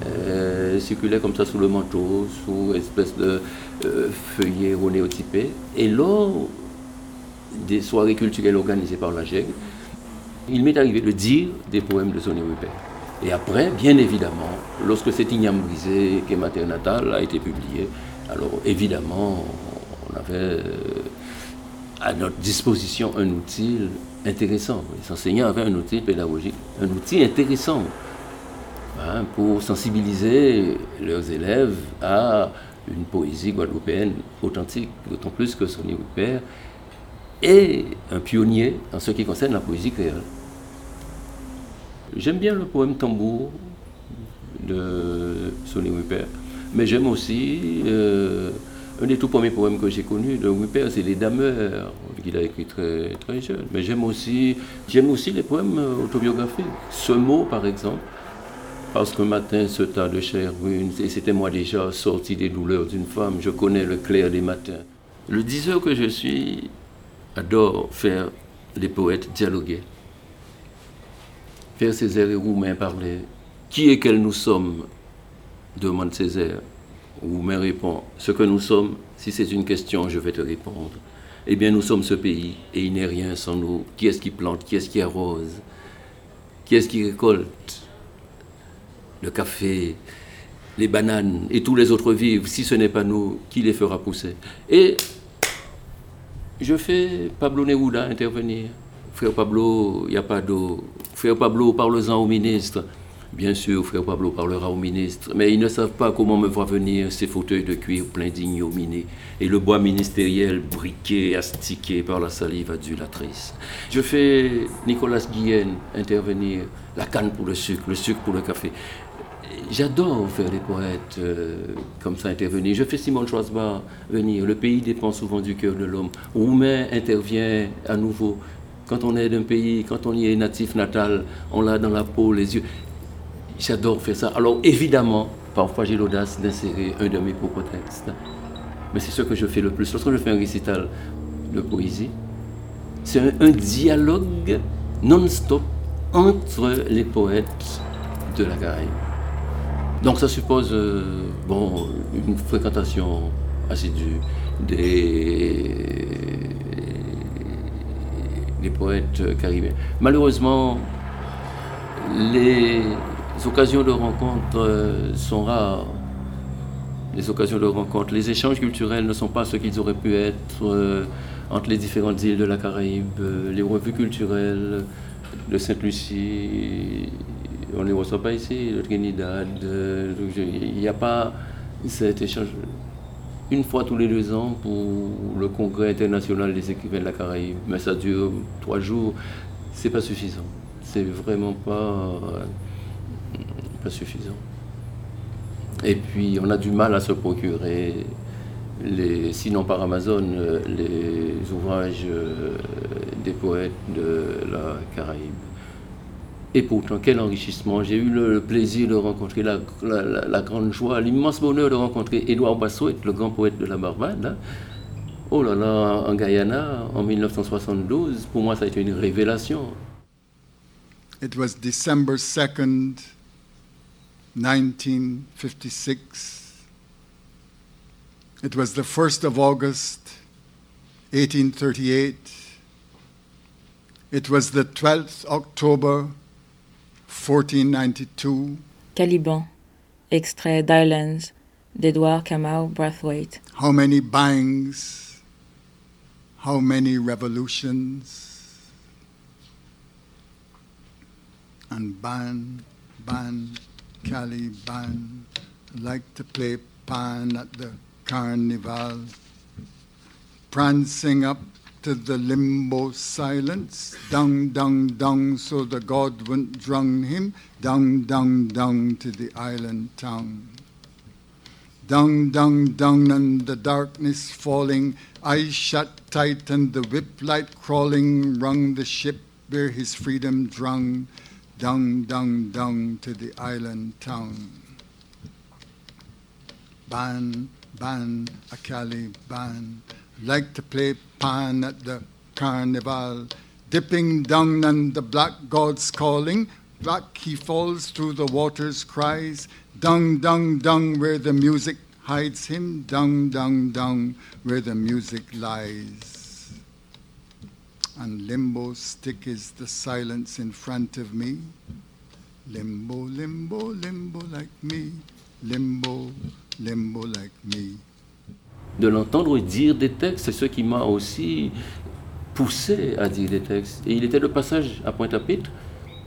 Speaker 2: euh, circulaient comme ça sous le manteau, sous espèce de euh, feuillet ronéotypé. Et lors des soirées culturelles organisées par la GEG, il m'est arrivé de dire des poèmes de Sonny Rupert. Et après, bien évidemment, lorsque cet igname brisé, qui est a été publié, alors évidemment, on avait euh, à notre disposition un outil intéressant. Les enseignants avaient un outil pédagogique, un outil intéressant hein, pour sensibiliser leurs élèves à une poésie guadeloupéenne authentique, d'autant plus que Sonny Rupert est un pionnier en ce qui concerne la poésie créole. J'aime bien le poème Tambour de Sonny Rupert, mais j'aime aussi euh, un des tout premiers poèmes que j'ai connus de Rupert, c'est Les Dameurs, qu'il a écrit très, très jeune. Mais j'aime aussi, j'aime aussi les poèmes autobiographiques. Ce mot, par exemple, parce qu'un matin, ce tas de chair brune, et c'était moi déjà sorti des douleurs d'une femme, je connais le clair des matins. Le diseur que je suis adore faire les poètes dialoguer. Faire Césaire et Roumain parler. Qui est qu'elle nous sommes? demande Césaire. Roumain répond Ce que nous sommes, si c'est une question, je vais te répondre. Eh bien, nous sommes ce pays et il n'est rien sans nous. Qui est-ce qui plante? Qui est-ce qui arrose? Qui est-ce qui récolte? Le café, les bananes et tous les autres vivres. Si ce n'est pas nous, qui les fera pousser Et je fais Pablo Neruda intervenir. Frère Pablo, il n'y a pas d'eau. Frère Pablo, parle-en au ministre. Bien sûr, frère Pablo parlera au ministre, mais ils ne savent pas comment me voir venir ces fauteuils de cuir pleins d'ignominie et le bois ministériel briqué, astiqué par la salive adulatrice. Je fais Nicolas Guillen intervenir, la canne pour le sucre, le sucre pour le café. J'adore faire des poètes euh, comme ça intervenir. Je fais Simon Schwarzbach venir. Le pays dépend souvent du cœur de l'homme. Roumain intervient à nouveau. Quand on est d'un pays, quand on y est natif natal, on l'a dans la peau, les yeux. J'adore faire ça. Alors évidemment, parfois j'ai l'audace d'insérer un de mes propres textes. Mais c'est ce que je fais le plus. Lorsque je fais un récital de poésie, c'est un, un dialogue non-stop entre les poètes de la Caraïbe. Donc ça suppose euh, bon, une fréquentation assidue des, poètes caribéens. Malheureusement, les occasions de rencontre euh, sont rares. Les occasions de rencontre, les échanges culturels ne sont pas ce qu'ils auraient pu être euh, entre les différentes îles de la Caraïbe, les revues culturelles de Sainte-Lucie, on ne les reçoit pas ici, euh, Il n'y a pas cet échange une fois tous les deux ans pour le congrès international des écrivains de la Caraïbe, mais ça dure trois jours. C'est pas suffisant. C'est vraiment pas, pas suffisant. Et puis on a du mal à se procurer, sinon par Amazon, euh, les ouvrages euh, des poètes de la Caraïbe. Et pourtant, quel enrichissement. J'ai eu le plaisir de rencontrer, la, la, grande joie, l'immense bonheur de rencontrer Édouard Bassot, le grand poète de la Barbade. Hein. Oh là là, en Guyana, en 1972, pour moi, ça a été une révélation.
Speaker 6: It was December 2nd, 1956. It was the 1st of August, 1838. It was the 12th October, 1492.
Speaker 1: Caliban, extrait d'Islands d'Edouard Kamau Brathwaite.
Speaker 6: How many bangs, how many revolutions, and ban, ban, Caliban, like to play pan at the carnival, prancing up to the limbo silence. Dung, dung, dung, so the god wouldn't drown him. Dung, dung, dung to the island town. Dung, dung, dung, and the darkness falling. Eyes shut tight, and the whip light crawling wrung the ship where his freedom drung. Dung, dung, dung to the island town. Ban, ban, a Cali ban like to play pan at the carnival, dipping down and the black god's calling. Black he falls through the water's cries, dung, dung, dung, where the music hides him, dung, dung, dung, where the music lies. And limbo stick is the silence in front of me. Limbo, limbo, limbo like me. Limbo, limbo like me.
Speaker 2: De l'entendre dire des textes, c'est ce qui m'a aussi poussé à dire des textes. Et il était de passage à Pointe-à-Pitre.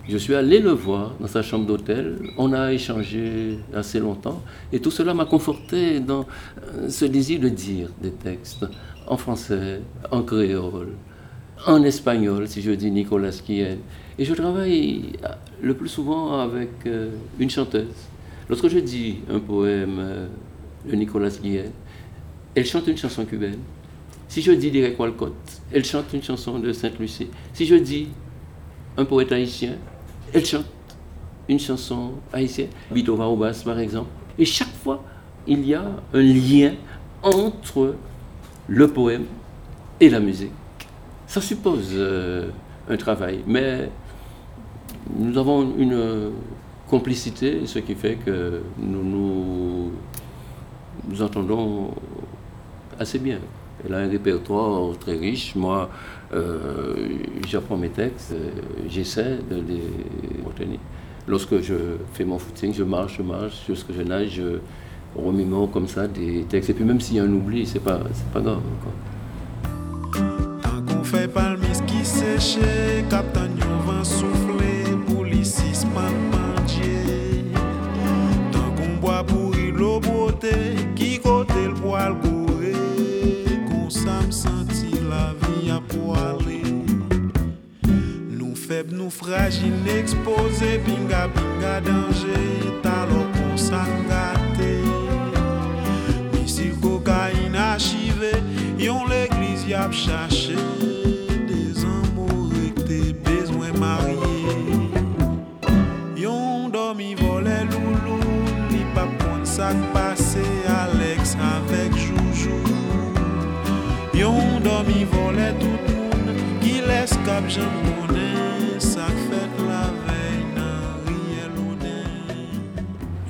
Speaker 2: Je suis allé le voir dans sa chambre d'hôtel. On a échangé assez longtemps. Et tout cela m'a conforté dans euh, ce désir de dire des textes en français, en créole, en espagnol, si je dis Nicolas Kien. Et je travaille le plus souvent avec euh, une chanteuse. Lorsque je dis un poème euh, de Nicolas Guillet, elle chante une chanson cubaine. Si je dis Derek Walcott, elle chante une chanson de Sainte-Lucie. Si je dis un poète haïtien, elle chante une chanson haïtienne, Bito Vaubas par exemple. Et chaque fois, il y a un lien entre le poème et la musique. Ça suppose euh, un travail, mais nous avons une complicité, ce qui fait que nous, nous entendons assez bien. Elle a un répertoire très riche. Moi, euh, j'apprends mes textes, euh, j'essaie de les retenir. Lorsque je fais mon footing, je marche, je marche, jusque je nage, je remémore comme ça des textes. Et puis même s'il y a un oubli, c'est pas, c'est pas grave.
Speaker 7: Tant fait palmis qui sèche, captain vent soufflé, policis pan mandier. Tant qu'on boit pour l'eau beauté, qui côté le poil Nous faibles, nous fragiles, exposés, binga binga danger, talon qu'on s'engâté. Ici, cocaïne archivée, yon l'église y a cherché des amours que besoin mariés. Yon loulou, ni pas prendre sac passé, Alex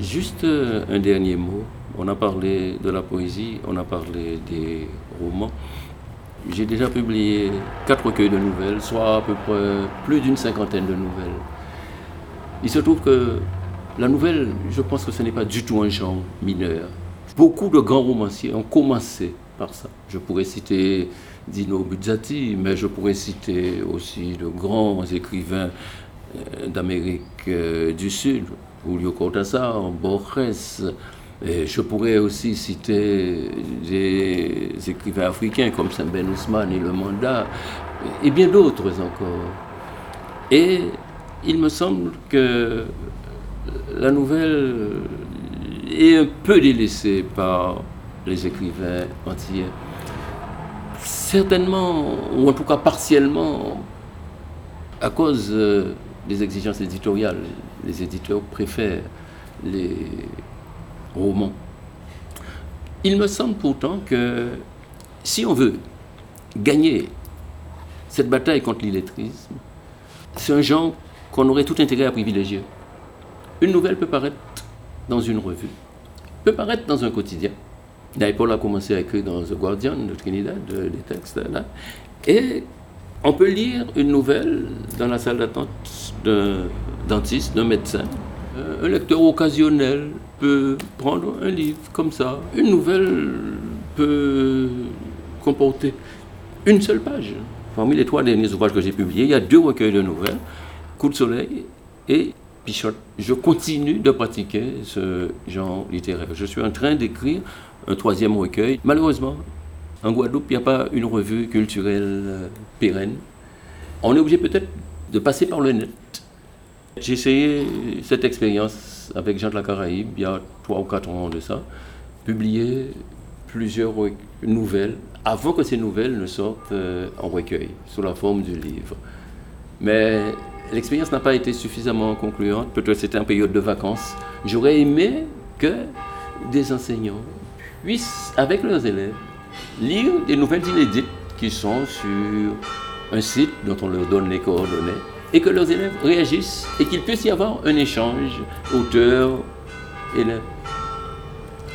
Speaker 2: Juste euh, un dernier mot. On a parlé de la poésie, on a parlé des romans. J'ai déjà publié quatre recueils de nouvelles, soit à peu près plus d'une cinquantaine de nouvelles. Il se trouve que la nouvelle, je pense que ce n'est pas du tout un genre mineur. Beaucoup de grands romanciers ont commencé par ça. Je pourrais citer Dino Buzzati, mais je pourrais citer aussi de grands écrivains euh, d'Amérique euh, du Sud, Julio Cortázar, Borges. Et je pourrais aussi citer des écrivains africains comme Saint-Ben Ousmane et Le Mandat, et bien d'autres encore. Et il me semble que la nouvelle est un peu délaissée par les écrivains entiers certainement, ou en tout cas partiellement, à cause euh, des exigences éditoriales. Les éditeurs préfèrent les romans. Il me semble pourtant que si on veut gagner cette bataille contre l'illettrisme, c'est un genre qu'on aurait tout intérêt à privilégier. Une nouvelle peut paraître dans une revue, peut paraître dans un quotidien. Paul a commencé à écrire dans The Guardian de Trinidad, des textes là. Et on peut lire une nouvelle dans la salle d'attente d'un dentiste, d'un médecin. Euh, un lecteur occasionnel peut prendre un livre comme ça. Une nouvelle peut comporter une seule page. Parmi les trois derniers ouvrages que j'ai publiés, il y a deux recueils de nouvelles, Coup de soleil et Pichotte. Je continue de pratiquer ce genre littéraire. Je suis en train d'écrire un troisième recueil. Malheureusement, en Guadeloupe, il n'y a pas une revue culturelle euh, pérenne. On est obligé peut-être de passer par le net. J'ai essayé cette expérience avec Jean de la Caraïbe il y a trois ou quatre ans de ça, publier plusieurs nouvelles avant que ces nouvelles ne sortent euh, en recueil, sous la forme du livre. Mais l'expérience n'a pas été suffisamment concluante, peut-être c'était en période de vacances. J'aurais aimé que des enseignants puissent, avec leurs élèves, lire des nouvelles inédites qui sont sur un site dont on leur donne les coordonnées et que leurs élèves réagissent et qu'il puisse y avoir un échange auteur-élève.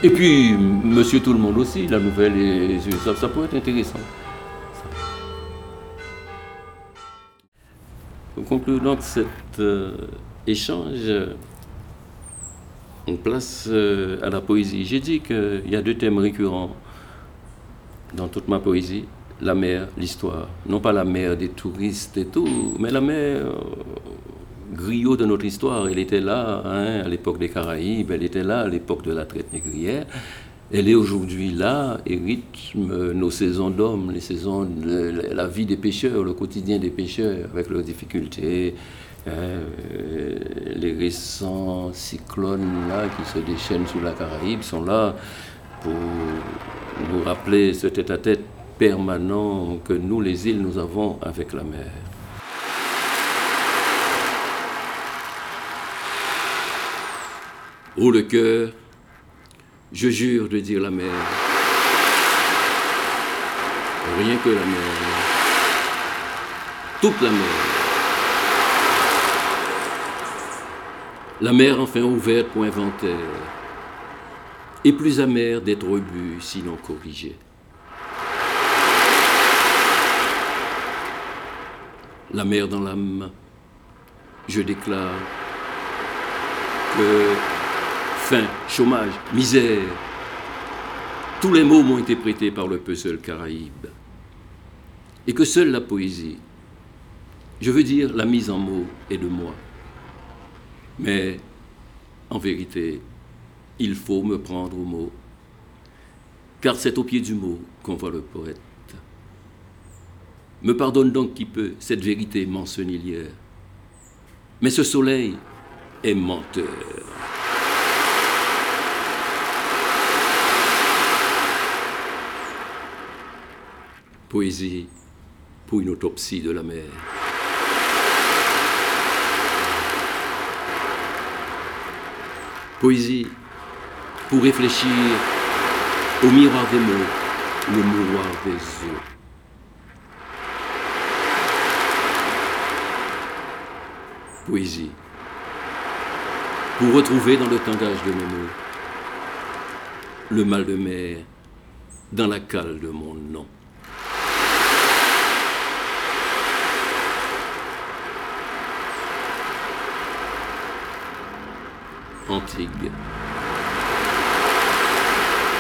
Speaker 2: Et puis, monsieur tout le monde aussi, la nouvelle, et ça, ça pourrait être intéressant. Pour conclure donc cet euh, échange, on place euh, à la poésie. J'ai dit qu'il y a deux thèmes récurrents dans toute ma poésie, la mer, l'histoire. Non pas la mer des touristes et tout, mais la mer euh, griot de notre histoire. Elle était là hein, à l'époque des Caraïbes, elle était là à l'époque de la traite négrière. Elle est aujourd'hui là et rythme nos saisons d'hommes, les saisons, la vie des pêcheurs, le quotidien des pêcheurs avec leurs difficultés, hein, les récents cyclones là qui se déchaînent sous la Caraïbe sont là pour nous rappeler ce tête-à-tête permanent que nous, les îles, nous avons avec la mer. Oh le cœur, je jure de dire la mer. Rien que la mer. Toute la mer. La mer enfin ouverte pour inventaire et plus amer d'être rebu sinon corrigé. La mer dans l'âme, je déclare que faim, chômage, misère, tous les mots m'ont été prêtés par le puzzle caraïbe. Et que seule la poésie, je veux dire la mise en mots, est de moi. Mais en vérité, il faut me prendre au mot, car c'est au pied du mot qu'on voit le poète. Me pardonne donc qui peut cette vérité mensonnière. Mais ce soleil est menteur. Poésie pour une autopsie de la mer. Poésie pour réfléchir au miroir des mots, le miroir des eaux. Poésie. Pour retrouver dans le tangage de mes mots le mal de mer dans la cale de mon nom. Antigua.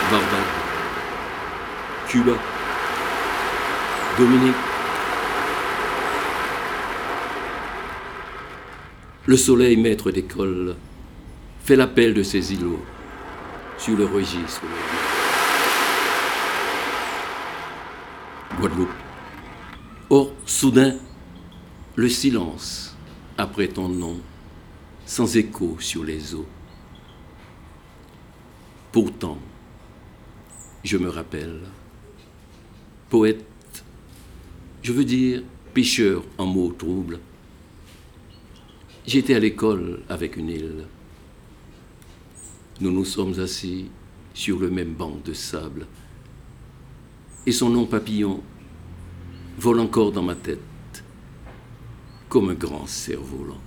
Speaker 2: Barbade, Cuba, Dominique. Le soleil, maître d'école, fait l'appel de ses îlots sur le registre. Guadeloupe. Or, soudain, le silence après ton nom, sans écho sur les eaux. Pourtant, je me rappelle, poète, je veux dire pêcheur en mots troubles, J'étais à l'école avec une île. Nous nous sommes assis sur le même banc de sable. Et son nom papillon vole encore dans ma tête comme un grand cerf-volant.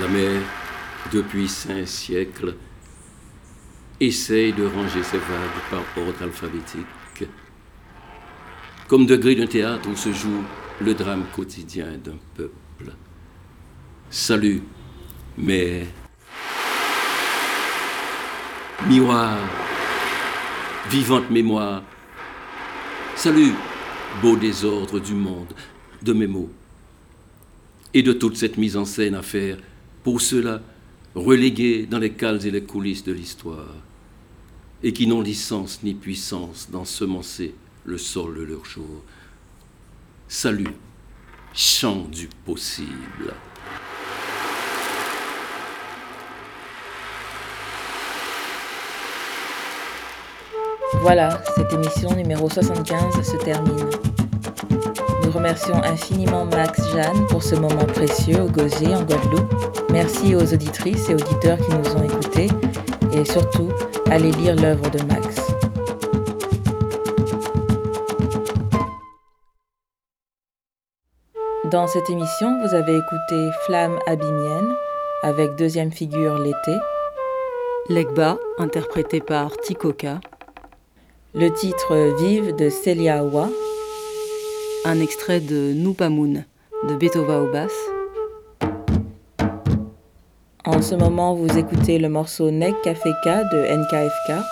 Speaker 2: La mer, depuis cinq siècles, essaye de ranger ses vagues par ordre alphabétique, comme degré d'un théâtre où se joue le drame quotidien d'un peuple. Salut, mais miroir, vivante mémoire. Salut, beau désordre du monde, de mes mots. Et de toute cette mise en scène à faire, pour ceux-là, relégués dans les cales et les coulisses de l'histoire, et qui n'ont licence ni puissance d'ensemencer le sol de leur jour. Salut, chant du possible.
Speaker 1: Voilà, cette émission numéro 75 se termine. Nous remercions infiniment Max Jeanne pour ce moment précieux au Gosier en Guadeloupe. Merci aux auditrices et auditeurs qui nous ont écoutés et surtout, allez lire l'œuvre de Max. Dans cette émission, vous avez écouté Flamme abymienne avec deuxième figure l'été,
Speaker 8: Legba, interprété par Tikoka,
Speaker 1: le titre Vive de Celia Awa,
Speaker 8: un extrait de Nupamun de Betova au basse,
Speaker 1: En ce moment, vous écoutez le morceau Nek Kafeka de NKFK.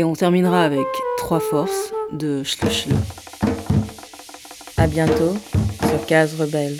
Speaker 8: et on terminera avec Trois Forces de Schluchle.
Speaker 1: À bientôt sur Case Rebelle.